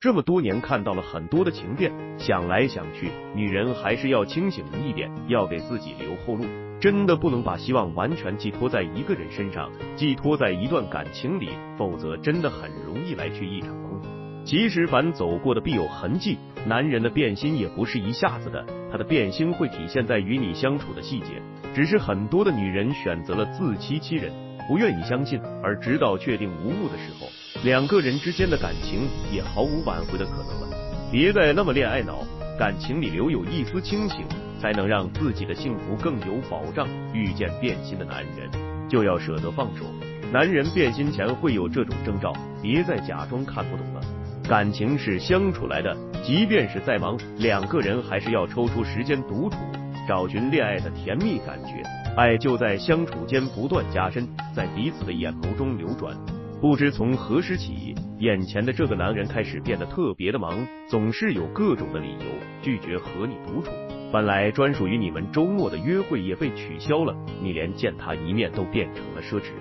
这么多年看到了很多的情变，想来想去，女人还是要清醒一点，要给自己留后路。真的不能把希望完全寄托在一个人身上，寄托在一段感情里，否则真的很容易来去一场空。其实凡走过的必有痕迹，男人的变心也不是一下子的，他的变心会体现在与你相处的细节。只是很多的女人选择了自欺欺人，不愿意相信，而直到确定无误的时候，两个人之间的感情也毫无挽回的可能了。别再那么恋爱脑，感情里留有一丝清醒。才能让自己的幸福更有保障。遇见变心的男人，就要舍得放手。男人变心前会有这种征兆，别再假装看不懂了。感情是相处来的，即便是再忙，两个人还是要抽出时间独处，找寻恋爱的甜蜜感觉。爱就在相处间不断加深，在彼此的眼眸中流转。不知从何时起，眼前的这个男人开始变得特别的忙，总是有各种的理由拒绝和你独处。本来专属于你们周末的约会也被取消了，你连见他一面都变成了奢侈。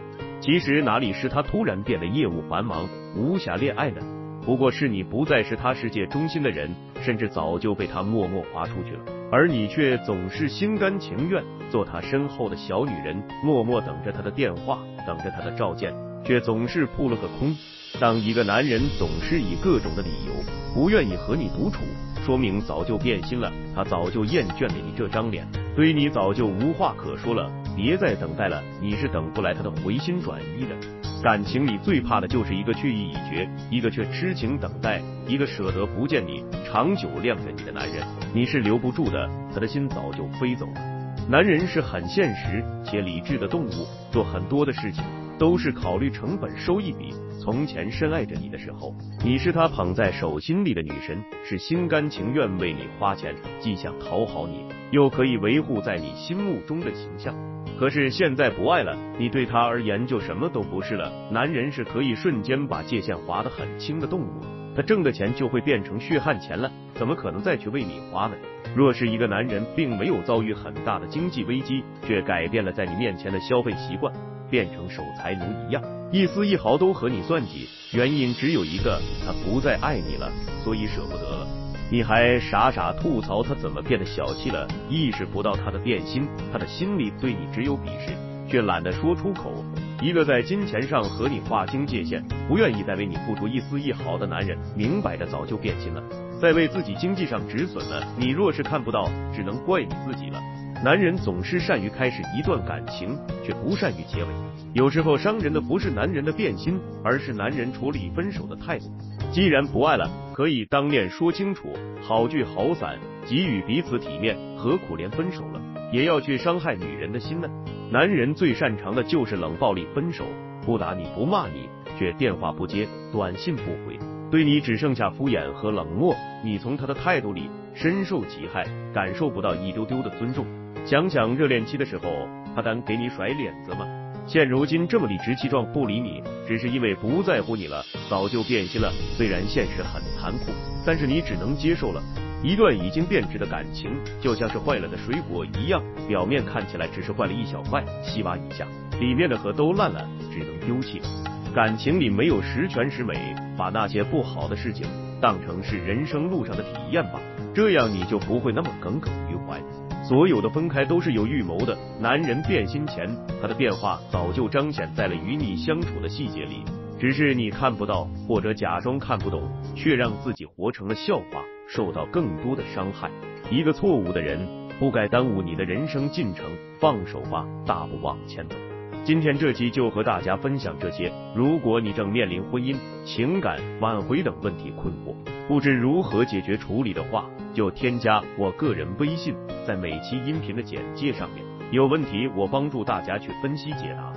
其实哪里是他突然变得业务繁忙，无暇恋爱呢？不过是你不再是他世界中心的人，甚至早就被他默默划出去了，而你却总是心甘情愿做他身后的小女人，默默等着他的电话，等着他的召见，却总是扑了个空。当一个男人总是以各种的理由不愿意和你独处。说明早就变心了，他早就厌倦了你这张脸，对你早就无话可说了。别再等待了，你是等不来他的回心转意的。感情里最怕的就是一个去意已决，一个却痴情等待，一个舍得不见你，长久晾着你的男人，你是留不住的，他的心早就飞走了。男人是很现实且理智的动物，做很多的事情都是考虑成本收益比。从前深爱着你的时候，你是他捧在手心里的女神，是心甘情愿为你花钱，既想讨好你，又可以维护在你心目中的形象。可是现在不爱了，你对他而言就什么都不是了。男人是可以瞬间把界限划得很清的动物，他挣的钱就会变成血汗钱了，怎么可能再去为你花呢？若是一个男人并没有遭遇很大的经济危机，却改变了在你面前的消费习惯，变成守财奴一样。一丝一毫都和你算计，原因只有一个，他不再爱你了，所以舍不得了。你还傻傻吐槽他怎么变得小气了，意识不到他的变心，他的心里对你只有鄙视，却懒得说出口。一个在金钱上和你划清界限，不愿意再为你付出一丝一毫的男人，明摆着早就变心了，在为自己经济上止损了。你若是看不到，只能怪你自己了。男人总是善于开始一段感情，却不善于结尾。有时候伤人的不是男人的变心，而是男人处理分手的态度。既然不爱了，可以当面说清楚，好聚好散，给予彼此体面。何苦连分手了也要去伤害女人的心呢？男人最擅长的就是冷暴力分手，不打你不骂你，却电话不接，短信不回，对你只剩下敷衍和冷漠。你从他的态度里深受其害，感受不到一丢丢的尊重。想想热恋期的时候，他敢给你甩脸子吗？现如今这么理直气壮不理你，只是因为不在乎你了，早就变心了。虽然现实很残酷，但是你只能接受了。一段已经变质的感情，就像是坏了的水果一样，表面看起来只是坏了一小块，细挖一下，里面的核都烂了，只能丢弃。感情里没有十全十美，把那些不好的事情当成是人生路上的体验吧，这样你就不会那么耿耿于怀。所有的分开都是有预谋的。男人变心前，他的变化早就彰显在了与你相处的细节里，只是你看不到，或者假装看不懂，却让自己活成了笑话，受到更多的伤害。一个错误的人不该耽误你的人生进程，放手吧，大步往前走。今天这期就和大家分享这些。如果你正面临婚姻、情感挽回等问题困惑，不知如何解决处理的话，就添加我个人微信，在每期音频的简介上面，有问题我帮助大家去分析解答。